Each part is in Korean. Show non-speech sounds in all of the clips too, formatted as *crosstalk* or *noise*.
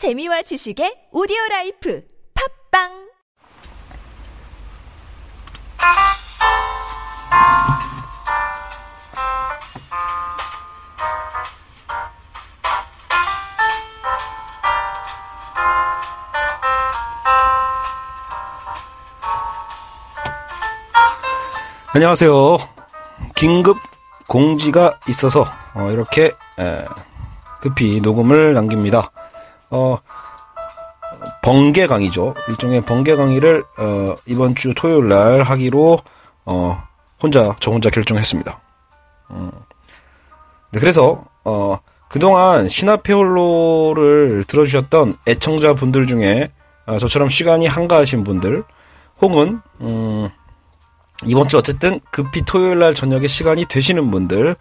재미와 지식의 오디오 라이프 팝빵 안녕하세요. 긴급 공지가 있어서 어, 이렇게 에, 급히 녹음을 남깁니다. 어, 번개 강의죠. 일종의 번개 강의를 어, 이번 주 토요일 날 하기로 어, 혼자 저 혼자 결정했습니다. 음. 네, 그래서 어, 그동안 신화페홀로를 들어주셨던 애청자 분들 중에 어, 저처럼 시간이 한가하신 분들 혹은 음, 이번 주 어쨌든 급히 토요일 날 저녁에 시간이 되시는 분들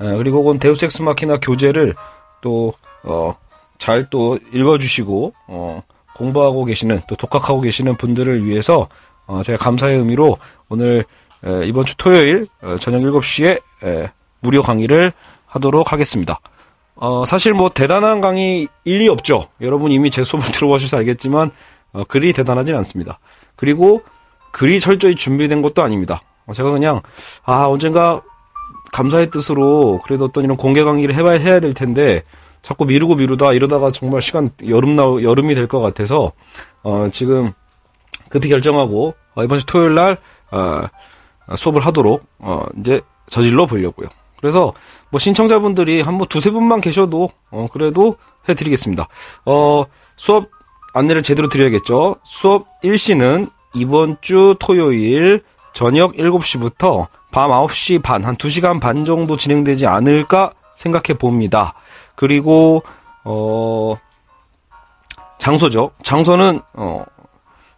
어, 그리고 혹은 데우스엑스 마키나 교재를 또 어, 잘 또 읽어주시고 어, 공부하고 계시는 또 독학하고 계시는 분들을 위해서 어, 제가 감사의 의미로 오늘 에, 이번 주 토요일 어, 저녁 7시에 에, 무료 강의를 하도록 하겠습니다. 어, 사실 뭐 대단한 강의 일 리 없죠. 여러분 이미 제 수업을 *laughs* 들어보셔서 알겠지만 어, 그리 대단하진 않습니다. 그리고 글이 철저히 준비된 것도 아닙니다. 어, 제가 그냥 아 언젠가 감사의 뜻으로 그래도 어떤 이런 공개 강의를 해봐야 해야 될 텐데 자꾸 미루고 미루다 이러다가 정말 시간 여름 나 여름이 될 것 같아서 어 지금 급히 결정하고 어, 이번 주 토요일 날 어, 수업을 하도록 어 이제 저질러 보려고요. 그래서 뭐 신청자분들이 한 뭐 두세 분만 계셔도 어 그래도 해 드리겠습니다. 어 수업 안내를 제대로 드려야겠죠. 수업 일시는 이번 주 토요일 저녁 7시부터 밤 9시 반, 한 2시간 반 정도 진행되지 않을까 생각해 봅니다. 그리고, 어, 장소죠. 장소는, 어,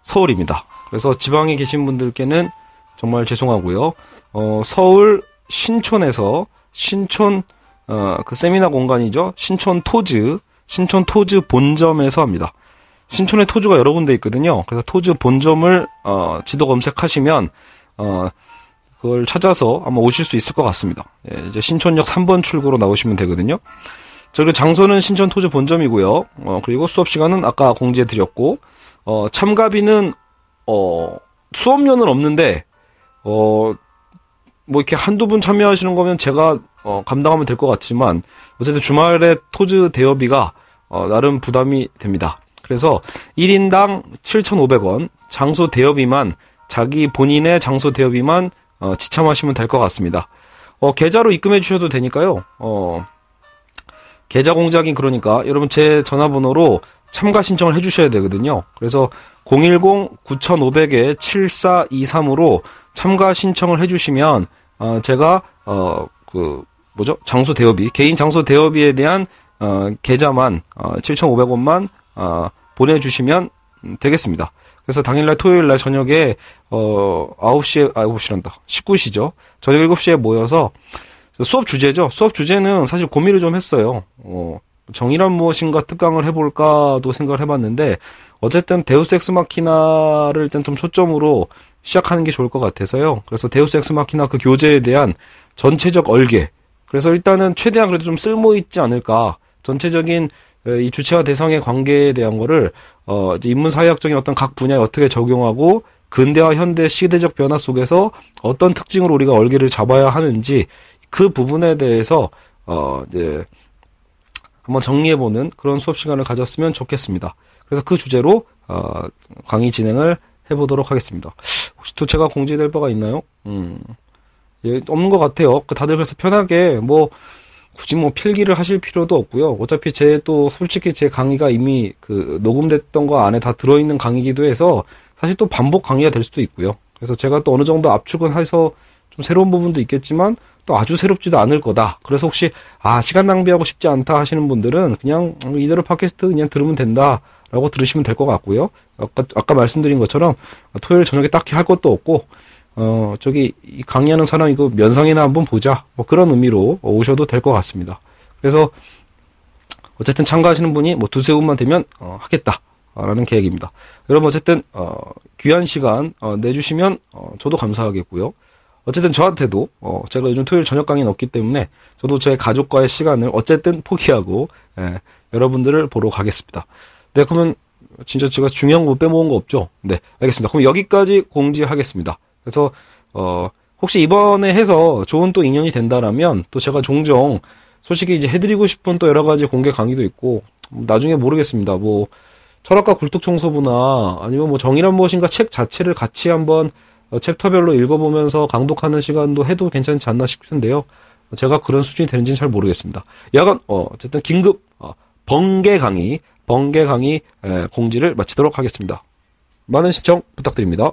서울입니다. 그래서 지방에 계신 분들께는 정말 죄송하고요. 어, 서울 신촌에서 신촌, 어, 그 세미나 공간이죠. 신촌 토즈, 신촌 토즈 본점에서 합니다. 신촌에 토즈가 여러 군데 있거든요. 그래서 토즈 본점을 어, 지도 검색하시면 어, 그걸 찾아서 아마 오실 수 있을 것 같습니다. 예, 이제 신촌역 3번 출구로 나오시면 되거든요. 저기 장소는 신촌 토즈 본점이고요. 어, 그리고 수업 시간은 아까 공지해 드렸고 어, 참가비는 어, 수업료는 없는데 어, 뭐 이렇게 한두 분 참여하시는 거면 제가 어, 감당하면 될 것 같지만 어쨌든 주말에 토즈 대여비가 어, 나름 부담이 됩니다. 그래서 1인당 7,500원, 장소 대여비만, 자기 본인의 장소 대여비만, 어, 지참하시면 될 것 같습니다. 어, 계좌로 입금해 주셔도 되니까요, 어, 계좌 공작인 그러니까, 여러분 제 전화번호로 참가 신청을 해 주셔야 되거든요. 그래서 010-9500-7423으로 참가 신청을 해 주시면, 어, 제가, 어, 그, 뭐죠? 장소 대여비, 개인 장소 대여비에 대한, 어, 계좌만, 어, 7,500원만, 어, 보내 주시면 되겠습니다. 그래서 당일날 토요일날 저녁에 어 9시에 아 9시란다. 19시죠. 저녁 7시에 모여서 수업 주제죠. 수업 주제는 사실 고민을 좀 했어요. 어 정의란 무엇인가 특강을 해볼까도 생각을 해봤는데 어쨌든 데우스 엑스 마키나를 일단 좀 초점으로 시작하는 게 좋을 것 같아서요. 그래서 데우스 엑스 마키나 그 교재에 대한 전체적 얼개. 그래서 일단은 최대한 그래도 좀 쓸모 있지 않을까. 전체적인 이 주체와 대상의 관계에 대한 거를 어 인문 사회학적인 어떤 각 분야에 어떻게 적용하고 근대와 현대 시대적 변화 속에서 어떤 특징으로 우리가 얼개를 잡아야 하는지 그 부분에 대해서 어 이제 한번 정리해 보는 그런 수업 시간을 가졌으면 좋겠습니다. 그래서 그 주제로 어 강의 진행을 해 보도록 하겠습니다. 혹시 또 제가 공지될 바가 있나요? 음. 예, 없는 것 같아요. 그 다들 그래서 편하게 뭐 굳이 뭐 필기를 하실 필요도 없고요. 어차피 제 또 솔직히 제 강의가 이미 그 녹음됐던 거 안에 다 들어있는 강의기도 해서 사실 또 반복 강의가 될 수도 있고요. 그래서 제가 또 어느 정도 압축은 해서 좀 새로운 부분도 있겠지만 또 아주 새롭지도 않을 거다. 그래서 혹시 아 시간 낭비하고 싶지 않다 하시는 분들은 그냥 이대로 팟캐스트 그냥 들으면 된다 라고 들으시면 될 것 같고요. 아까 아까 말씀드린 것처럼 토요일 저녁에 딱히 할 것도 없고 어, 저기, 강의하는 사람 이거 면상이나 한번 보자. 뭐 그런 의미로 오셔도 될 것 같습니다. 그래서, 어쨌든 참가하시는 분이 뭐 두세 분만 되면, 어, 하겠다. 라는 계획입니다. 여러분, 어쨌든, 어, 귀한 시간, 어, 내주시면, 어, 저도 감사하겠고요. 어쨌든 저한테도, 어, 제가 요즘 토요일 저녁 강의는 없기 때문에, 저도 제 가족과의 시간을 어쨌든 포기하고, 예, 여러분들을 보러 가겠습니다. 네, 그러면 진짜 제가 중요한 거 빼먹은 거 없죠? 네, 알겠습니다. 그럼 여기까지 공지하겠습니다. 그래서 어 혹시 이번에 해서 좋은 또 인연이 된다라면 또 제가 종종 솔직히 이제 해드리고 싶은 또 여러 가지 공개 강의도 있고 나중에 모르겠습니다. 뭐 철학과 굴뚝 청소부나 아니면 뭐 정의란 무엇인가 책 자체를 같이 한번 어, 챕터별로 읽어보면서 강독하는 시간도 해도 괜찮지 않나 싶은데요. 제가 그런 수준이 되는지는 잘 모르겠습니다. 야간 어, 어쨌든 긴급 어, 번개 강의 번개 강의 에, 공지를 마치도록 하겠습니다. 많은 시청 부탁드립니다.